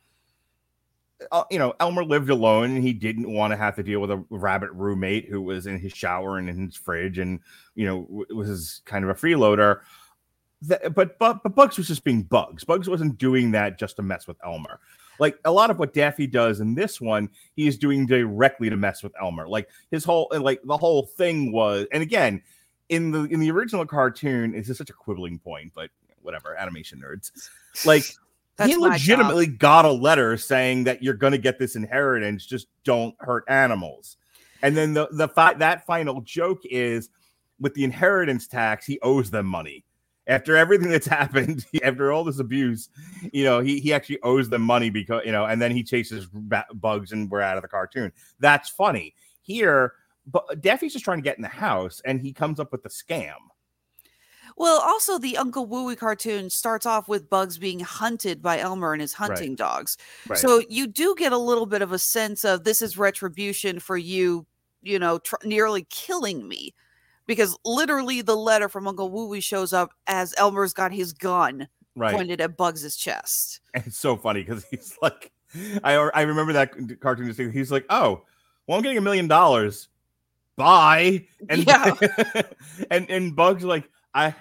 uh, you know, Elmer lived alone and he didn't want to have to deal with a rabbit roommate who was in his shower and in his fridge and you know was kind of a freeloader. Th- but, but but Bugs was just being Bugs. Bugs wasn't doing that just to mess with Elmer. Like a lot of what Daffy does in this one, he is doing directly to mess with Elmer. Like his whole like the whole thing was, and again, in the in the original cartoon, it's just such a quibbling point, but whatever, animation nerds. Like [laughs] That's he legitimately got a letter saying that you're gonna get this inheritance, just don't hurt animals. And then the the fi- that final joke is with the inheritance tax, he owes them money. After everything that's [laughs] happened, after all this abuse, you know, he, he actually owes them money because, you know, and then he chases ba- bugs and we're out of the cartoon. That's funny. Here, but Daffy's just trying to get in the house and he comes up with the scam. Well, also the Uncle Wooey cartoon starts off with Bugs being hunted by Elmer and his hunting Right. dogs. Right. So you do get a little bit of a sense of this is retribution for you, you know, tr- nearly killing me. Because literally the letter from Uncle Wooey shows up as Elmer's got his gun Right. pointed at Bugs's chest. And [laughs] it's so funny because he's [laughs] like, I I remember that cartoon. just- He's like, oh, well, I'm getting a million dollars. Bye. And Yeah. [laughs] and and Bugs like, I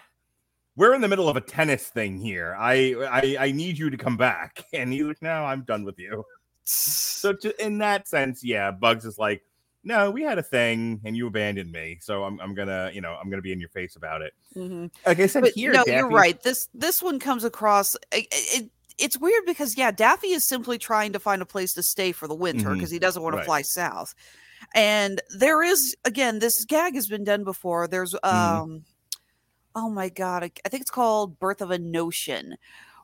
we're in the middle of a tennis thing here. I I I need you to come back. And he's like, no, I'm done with you. So to, in that sense, yeah, Bugs is like, no, we had a thing and you abandoned me. So I'm I'm gonna, you know, I'm gonna be in your face about it. Mhm. Like I said But here, no, you're right. This this one comes across. It, it, it's weird because yeah, Daffy is simply trying to find a place to stay for the winter because he doesn't want to fly south. And there is again, this gag has been done before. There's Mm-hmm. um, oh my god, I, I think it's called "Birth of a Notion,"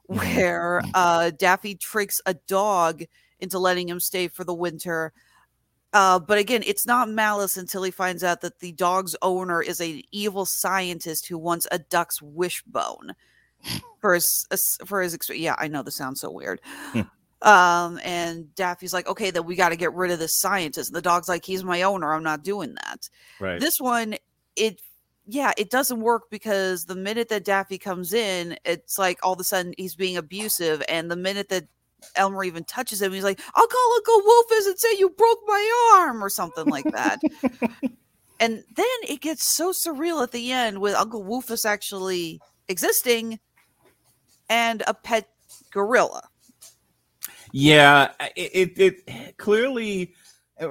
Mm-hmm. where uh Daffy tricks a dog into letting him stay for the winter. Uh, but again, it's not malice until he finds out that the dog's owner is an evil scientist who wants a duck's wishbone [sighs] for his for his. Yeah, I know this sounds so weird. um, and Daffy's like, okay, then we got to get rid of this scientist. And the dog's like, he's my owner. I'm not doing that. Right. This one, it yeah, it doesn't work because the minute that Daffy comes in, it's like all of a sudden he's being abusive, and the minute that Elmer even touches him, he's like, "I'll call Uncle Wolfus and say you broke my arm" or something like that. and then it gets so surreal at the end with Uncle Wolfus actually existing and a pet gorilla. Yeah, it, it it clearly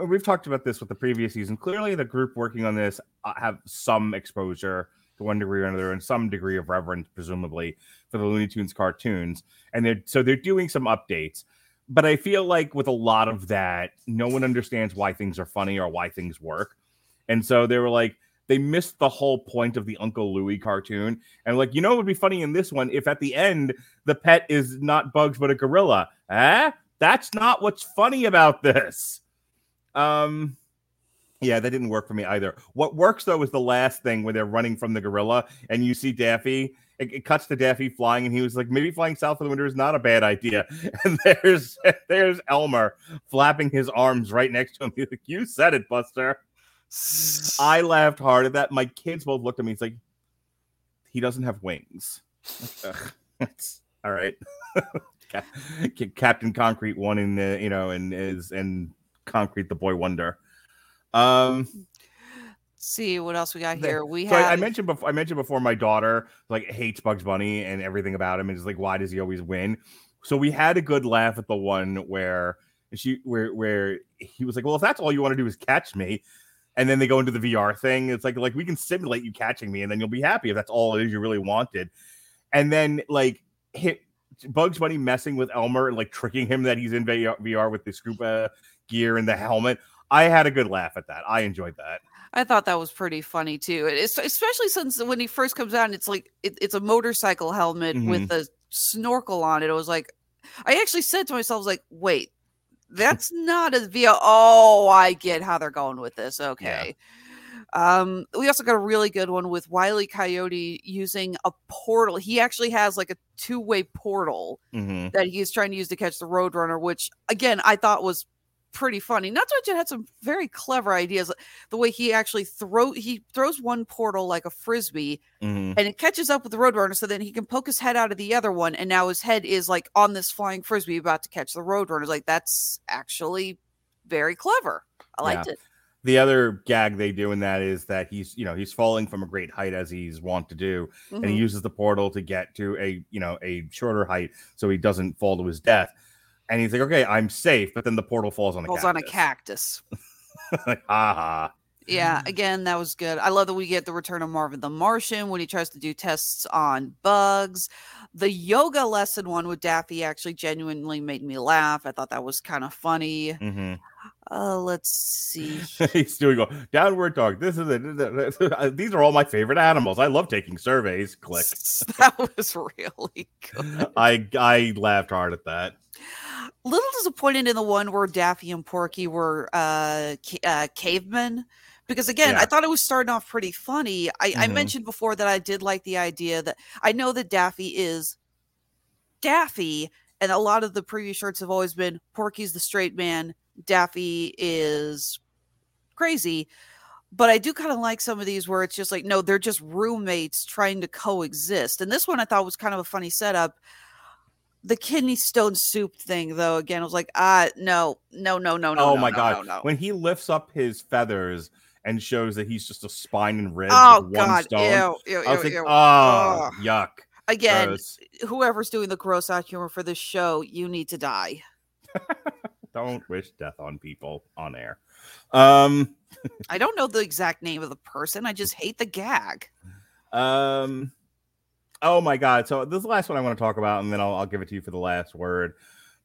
we've talked about this with the previous season. Clearly, the group working on this uh, have some exposure to one degree or another, and some degree of reverence, presumably, for the Looney Tunes cartoons. And they're so they're doing some updates. But I feel like with a lot of that, no one understands why things are funny or why things work. And so they were like, they missed the whole point of the Uncle Louie cartoon. And like, you know, it would be funny in this one if at the end the pet is not Bugs but a gorilla. Eh? That's not what's funny about this. Um, yeah, that didn't work for me either. What works though is the last thing where they're running from the gorilla and you see Daffy. It, it cuts to Daffy flying, and he was like, "Maybe flying south of the winter is not a bad idea." [laughs] And there's [laughs] there's Elmer flapping his arms right next to him. He's like, "You said it, Buster." I laughed hard at that. My kids both looked at me. It's like he doesn't have wings. [laughs] All right. Captain Concrete won in the you know and is and Concrete the Boy Wonder. Um, see what else we got here. We so I- I, mentioned before. I mentioned before my daughter like hates Bugs Bunny and everything about him, and is like, why does he always win? So we had a good laugh at the one where she where where he was like, well, if that's all you want to do is catch me, and then they go into the VR thing. It's like like we can simulate you catching me, and then you'll be happy if that's all it is you really wanted. And then like hit Bugs Bunny messing with Elmer and like tricking him that he's in VR with the scuba gear and the helmet. I had a good laugh at that. I enjoyed that. I thought that was pretty funny too. It's, especially since when he first comes out, and it's like it, it's a motorcycle helmet with Mhm. a snorkel on it. I was like, I actually said to myself, I was like, wait, that's [laughs] not a via. Oh, I get how they're going with this. Okay. Um, we also got a really good one with Wiley Coyote using a portal. He actually has like a two-way portal Mhm. that he's trying to use to catch the Roadrunner, which again I thought was pretty funny. Not to mention it had some very clever ideas. The way he actually throw he throws one portal like a frisbee Mhm. and it catches up with the Roadrunner, so then he can poke his head out of the other one, and now his head is like on this flying frisbee about to catch the Roadrunner. Like that's actually very clever. I liked Yeah. it. The other gag they do in that is that he's, you know, he's falling from a great height as he's wont to do, and he Mhm. uses the portal to get to a, you know, a shorter height so he doesn't fall to his death. And he's like, "Okay, I'm safe," but then the portal falls on a Falls cactus. on a cactus. [laughs] like, Yeah, again, that was good. I love that we get the return of Marvin the Martian when he tries to do tests on bugs. The yoga lesson one with Daffy actually genuinely made me laugh. I thought that was kind of funny. hmm Uh, let's see. [laughs] he's doing go downward dog. This is it. These are all my favorite animals. I love taking surveys. Click. [laughs] that was really good. I I laughed hard at that. Little disappointed in the one where Daffy and Porky were uh, ca- uh cavemen because again, Yeah. I thought it was starting off pretty funny. I, I Mhm. mentioned before that I did like the idea that I know that Daffy is Daffy, and a lot of the previous shorts have always been Porky's the straight man, Daffy is crazy. But I do kind of like some of these where it's just like, no, they're just roommates trying to coexist. And this one I thought was kind of a funny setup. The kidney stone soup thing, though, again, I was like, ah, no, no, no, no, no. oh no, my no, god! no. When he lifts up his feathers and shows that he's just a spine and ribs Oh with one god, stone, ew, ew, I was ew, like, ew. oh, yuck! Again, gross. whoever's doing the gross out humor for this show, you need to die. [laughs] Don't wish death on people on air. Um, [laughs] I don't know the exact name of the person. I just hate the gag. Um. Oh my god! So this is the last one I want to talk about, and then I'll, I'll give it to you for the last word.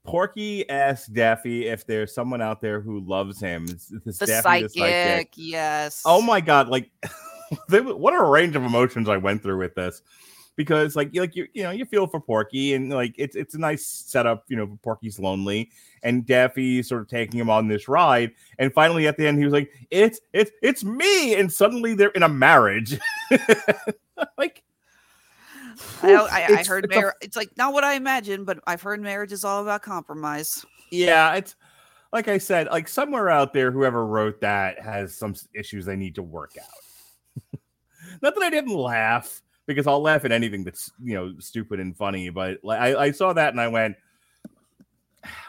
Porky asks Daffy if there's someone out there who loves him. This, The Daffy, psychic, yes. Oh my god! Like, [laughs] what a range of emotions I went through with this, because like you like you you know you feel for Porky, and like it's it's a nice setup. You know, Porky's lonely, and Daffy sort of taking him on this ride, and finally at the end he was like, "It's it's it's me," and suddenly they're in a marriage. [laughs] like I, I, I heard it's a- it's like not what I imagined, but I've heard marriage is all about compromise. Yeah, it's like I said, like somewhere out there, whoever wrote that has some issues they need to work out. [laughs] Not that I didn't laugh because I'll laugh at anything that's you know stupid and funny, but like, I, I saw that and I went,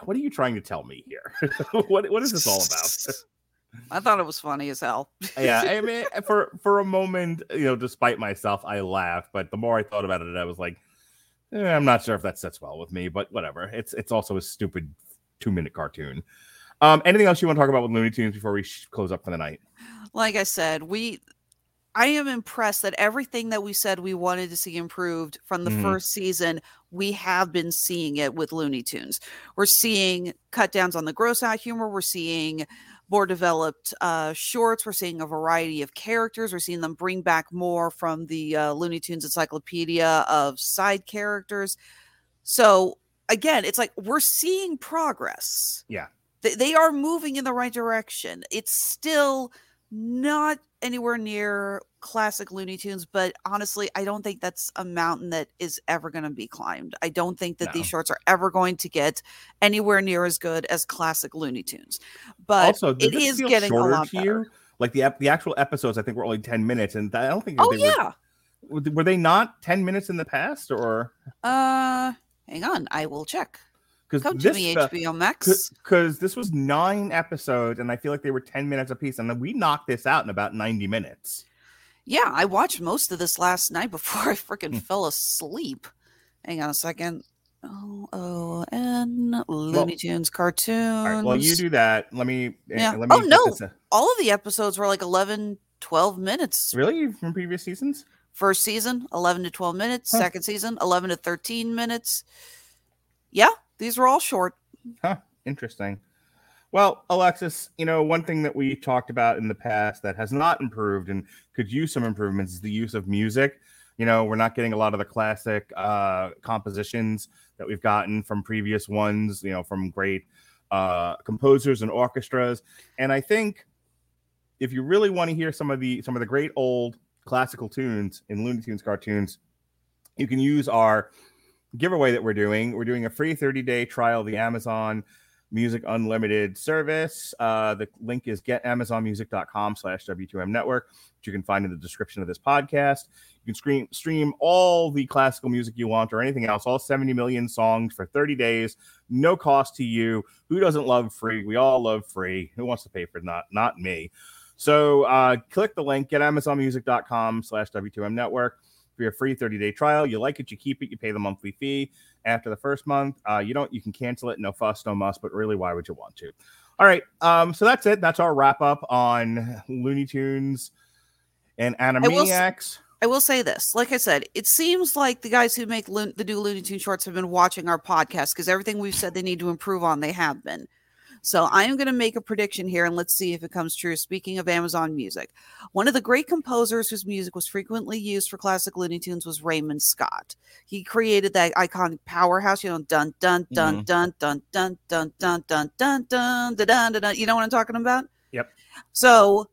"What are you trying to tell me here? [laughs] what what is this all about?" [laughs] I thought it was funny as hell. [laughs] yeah, I mean, [laughs] for for a moment, you know, despite myself, I laughed, but the more I thought about it, I was like, eh, I'm not sure if that sits well with me, but whatever. It's it's also a stupid two minute cartoon. Um, anything else you want to talk about with Looney Tunes before we sh- close up for the night? like I said, we I am impressed that everything that we said we wanted to see improved from the Mhm. first season, we have been seeing it with Looney Tunes. We're seeing cut downs on the gross out humor, we're seeing more developed uh, shorts, we're seeing a variety of characters, we're seeing them bring back more from the uh, Looney Tunes encyclopedia of side characters. So again, it's like we're seeing progress Yeah. they, they are moving in the right direction. It's still not anywhere near classic Looney Tunes, but honestly, I don't think that's a mountain that is ever going to be climbed. I don't think that these shorts are ever going to get anywhere near as good as classic Looney Tunes. But also, it is getting a lot better. Like the the actual episodes, I think were only ten minutes, and I don't think Oh they were- yeah. were, were they not ten minutes in the past, or Uh, hang on, I will check. Because Come to me, HBO Max. Because this was nine episodes, and I feel like they were ten minutes apiece, and then we knocked this out in about ninety minutes. Yeah, I watched most of this last night [laughs] before I freaking Hmm. fell asleep. Hang on a second. O O N Looney Tunes cartoons. Right, well, you do that. Let me. eh, Yeah. Let me Oh no, this, uh, all of the episodes were like 11, 12 minutes. really from previous seasons? First season, eleven to twelve minutes. Huh. Second season, eleven to thirteen minutes. Yeah, these are all short. Huh. Interesting. Well, Alexis, you know, one thing that we talked about in the past that has not improved and could use some improvements is the use of music. You know, we're not getting a lot of the classic uh, compositions that we've gotten from previous ones, you know, from great uh, composers and orchestras. And I think if you really want to hear some of the some of the great old classical tunes in Looney Tunes cartoons, you can use our giveaway that we're doing. We're doing a free 30 day trial of the Amazon Music Unlimited service. Uh, the link is getamazonmusic.com slash W2M network, which you can find in the description of this podcast. You can stream, stream all the classical music you want or anything else, all 70 million songs for 30 days, no cost to you. Who doesn't love free? We all love free. Who wants to pay for? Not, not me. So uh, click the link, getamazonmusic.com slash W2M network for your free 30 day trial. You like it, you keep it, you pay the monthly fee after the first month. Uh, you don't, you can cancel it, no fuss, no muss, but really, why would you want to? All right. Um, so that's it. That's our wrap up on Looney Tunes and Animaniacs. I will say this. Like I said, it seems like the guys who make Loon- the new Looney Tune shorts have been watching our podcast because everything we've said they need to improve on, they have been. So I am going to make a prediction here and let's see if it comes true. Speaking of Amazon Music, one of the great composers whose music was frequently used for classic Looney Tunes was Raymond Scott. He created that iconic powerhouse, you know, dun dun dun Mhm. dun dun dun dun dun dun dun dun dun dun dun. You know what I'm talking about? Yep. So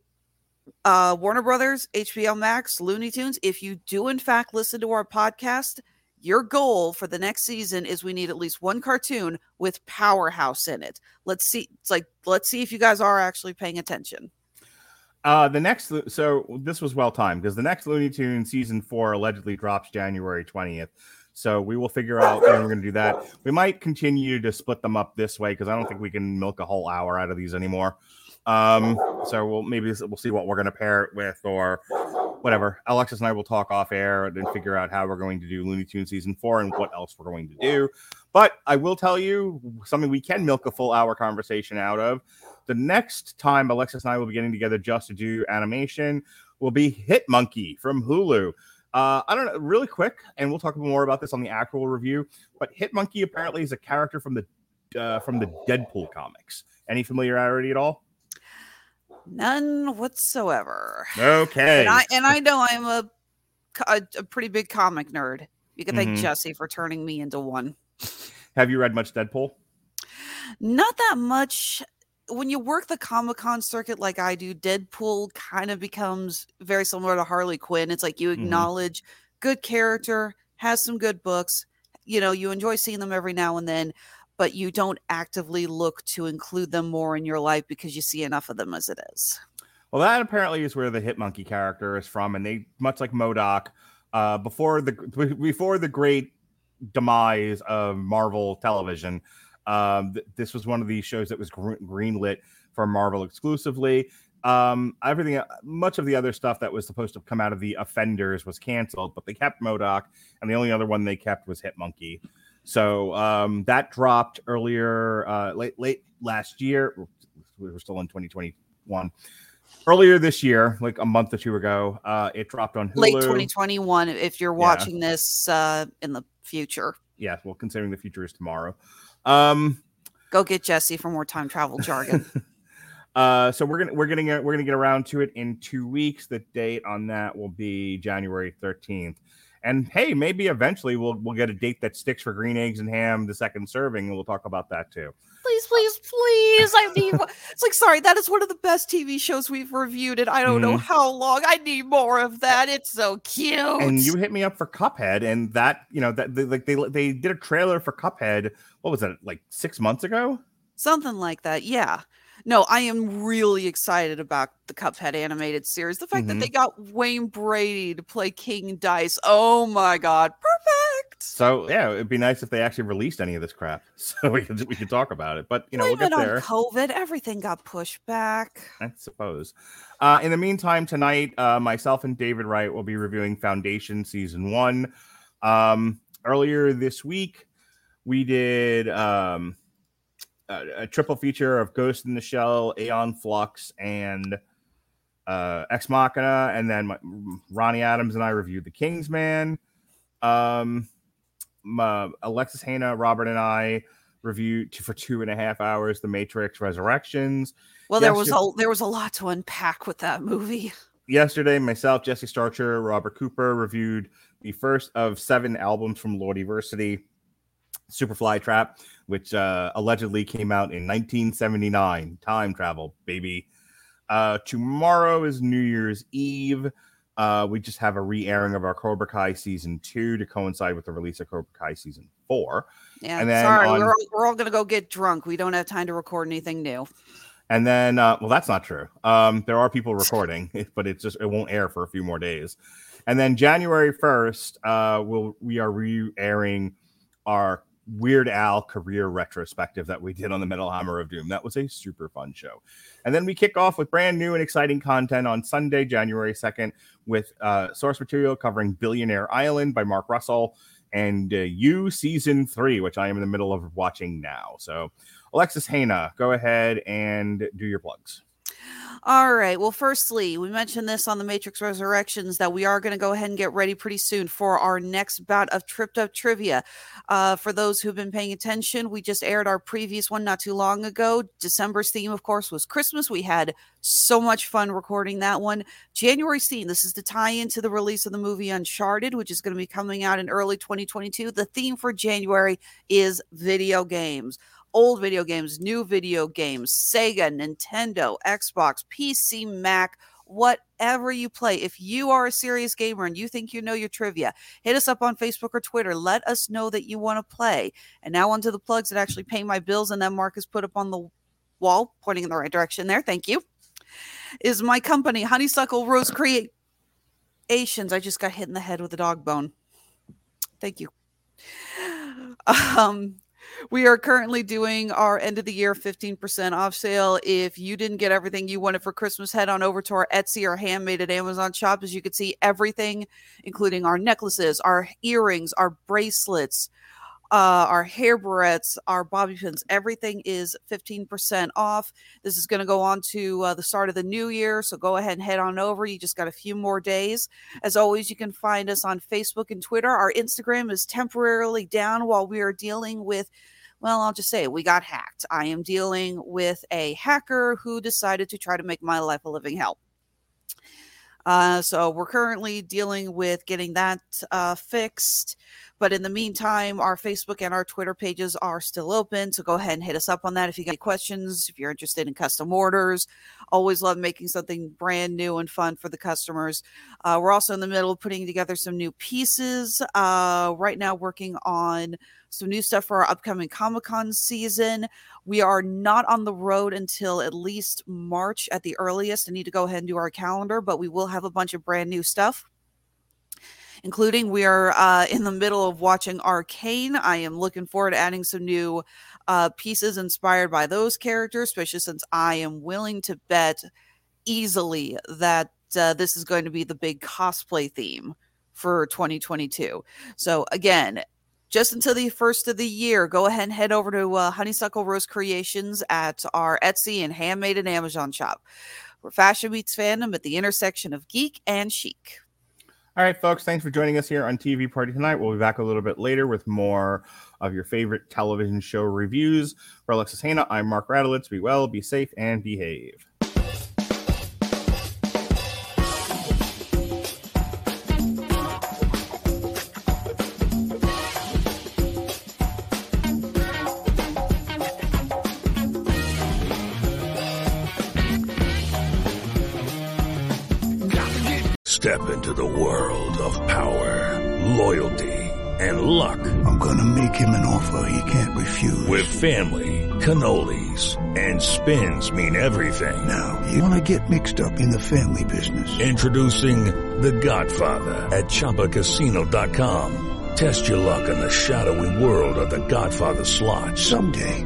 uh, Warner Brothers, HBO Max, Looney Tunes. If you do in fact listen to our podcast, your goal for the next season is we need at least one cartoon with Powerhouse in it. Let's see. It's like let's see if you guys are actually paying attention. Uh, the next, so this was well timed because the next Looney Tunes season four allegedly drops January 20th. So we will figure out when we're going to do that. We might continue to split them up this way because I don't think we can milk a whole hour out of these anymore. Um, so we'll maybe we'll see what we're going to pair it with or whatever. Alexis and I will talk off air and then figure out how we're going to do Looney Tunes season four and what else we're going to do. But I will tell you something we can milk a full hour conversation out of. The next time Alexis and I will be getting together just to do animation will be Hit Monkey from Hulu. Uh, I don't know, really quick, and we'll talk more about this on the actual review. But Hit Monkey apparently is a character from the uh, from the Deadpool comics. Any familiarity at all? None whatsoever. Okay. And I and I know I'm a a, a pretty big comic nerd. You can thank Mhm. Jesse for turning me into one. Have you read much Deadpool? Not that much. When you work the Comic Con circuit like I do, Deadpool kind of becomes very similar to Harley Quinn. It's like you Mhm. acknowledge good character, has some good books. You know, you enjoy seeing them every now and then, but you don't actively look to include them more in your life because you see enough of them as it is. Well, that apparently is where the Hit Monkey character is from, and they much like MODOK, uh, before the before the great demise of Marvel Television. Um, th- this was one of these shows that was gr- greenlit for Marvel exclusively. Um, everything, much of the other stuff that was supposed to come out of the Offenders was canceled, but they kept MODOK, and the only other one they kept was Hit Monkey. So um, that dropped earlier, uh, late late last year. We were still in 2021 earlier this year, like a month or two ago, uh, it dropped on Hulu. Late 2021, if you're Yeah. watching this uh, in the future. Yeah, well, considering the future is tomorrow. Um, Go get Jesse for more time travel jargon. [laughs] uh, so we're gonna we're getting we're gonna get around to it in two weeks. The date on that will be January 13th. And hey, maybe eventually we'll we'll get a date that sticks for green eggs and ham, the second serving, and we'll talk about that too. please, please, please. I need. It's like, sorry, that is one of the best TV shows we've reviewed, and I don't know Mhm. how long. I need more of that. It's so cute. And you hit me up for Cuphead, and that you know that they, like they they did a trailer for Cuphead. What was that like six months ago? Something like that. Yeah. No, I am really excited about the Cuphead animated series. The fact Mhm. that they got Wayne Brady to play King Dice. Oh my God. Perfect. So yeah, it'd be nice if they actually released any of this crap, [laughs] so we could we could talk about it. But you know, we'll get it there. on COVID. Everything got pushed back. I suppose. Uh, in the meantime, tonight, uh, myself and David Wright will be reviewing Foundation season one. Um, earlier this week, we did um, a, a triple feature of Ghost in the Shell, Aeon Flux, and uh, Ex Machina, and then my, Ronnie Adams and I reviewed The Kingsman. Um, my, Alexis Hejna, Robert, and I reviewed for two and a half hours The Matrix Resurrections. Well, there was a there was a lot to unpack with that movie. yesterday, myself, Jesse Starcher, Robert Cooper reviewed the first of seven albums from Lordiversity, Superfly Trap, which uh, allegedly came out in 1979. Time travel, baby. Uh, tomorrow is New Year's Eve. Uh, we just have a re-airing of our Cobra Kai season two to coincide with the release of Cobra Kai season four. Yeah, And then sorry, on- we're all, we're all gonna go get drunk. We don't have time to record anything new. And then, uh, well, that's not true. Um, there are people recording, [laughs] but it's just it won't air for a few more days. And then January first, uh, we'll we are re-airing our Weird Al career retrospective that we did on the Metal Hammer of Doom. That was a super fun show. And then we kick off with brand new and exciting content on Sunday, January second, with uh, source material covering Billionaire Island by Mark Russell and uh, You season three, which I am in the middle of watching now. So. Alexis Hejna, go ahead and do your plugs. All right. Well, firstly, we mentioned this on the Matrix Resurrections that we are going to go ahead and get ready pretty soon for our next bout of Tripped Up Trivia. Uh, for those who've been paying attention, we just aired our previous one not too long ago. December's theme, of course, was Christmas. We had so much fun recording that one. January's theme, this is the tie into the release of the movie Uncharted, which is going to be coming out in early 2022. The theme for January is video games old video games, new video games, Sega, Nintendo, Xbox, PC, Mac, whatever you play. If you are a serious gamer and you think you know your trivia, hit us up on Facebook or Twitter. Let us know that you want to play. And now onto the plugs that actually pay my bills and then Marcus put up on the wall, pointing in the right direction there. Thank you. Is my company, Honeysuckle Rose Creations. I just got hit in the head with a dog bone. Thank you. Um, we are currently doing our end of the year 15% off sale. If you didn't get everything you wanted for Christmas, head on over to our Etsy or handmade at Amazon shop. As you can see, everything, including our necklaces, our earrings, our bracelets, uh, our hair barrettes, our bobby pins, everything is 15% off. This is going to go on to uh, the start of the new year. So go ahead and head on over. You just got a few more days. As always, you can find us on Facebook and Twitter. Our Instagram is temporarily down while we are dealing with. Well, I'll just say we got hacked. I am dealing with a hacker who decided to try to make my life a living hell. Uh, so we're currently dealing with getting that uh, fixed. But in the meantime, our Facebook and our Twitter pages are still open. So go ahead and hit us up on that if you got any questions, if you're interested in custom orders. Always love making something brand new and fun for the customers. Uh, we're also in the middle of putting together some new pieces. Uh, right now, working on some new stuff for our upcoming Comic Con season. We are not on the road until at least March at the earliest. I need to go ahead and do our calendar, but we will have a bunch of brand new stuff including we are uh, in the middle of watching Arcane. I am looking forward to adding some new uh, pieces inspired by those characters, especially since I am willing to bet easily that uh, this is going to be the big cosplay theme for 2022. So, again, just until the first of the year, go ahead and head over to uh, Honeysuckle Rose Creations at our Etsy and Handmade and Amazon shop, where fashion meets fandom at the intersection of geek and chic. All right, folks, thanks for joining us here on TV Party tonight. We'll be back a little bit later with more of your favorite television show reviews. For Alexis Hejna, I'm Mark Radulich. Be well, be safe, and behave. Step into the loyalty, and luck. I'm gonna make him an offer he can't refuse. With family, cannolis, and spins mean everything. Now, you wanna get mixed up in the family business. Introducing The Godfather at ChumbaCasino.com. Test your luck in the shadowy world of The Godfather slot. Someday,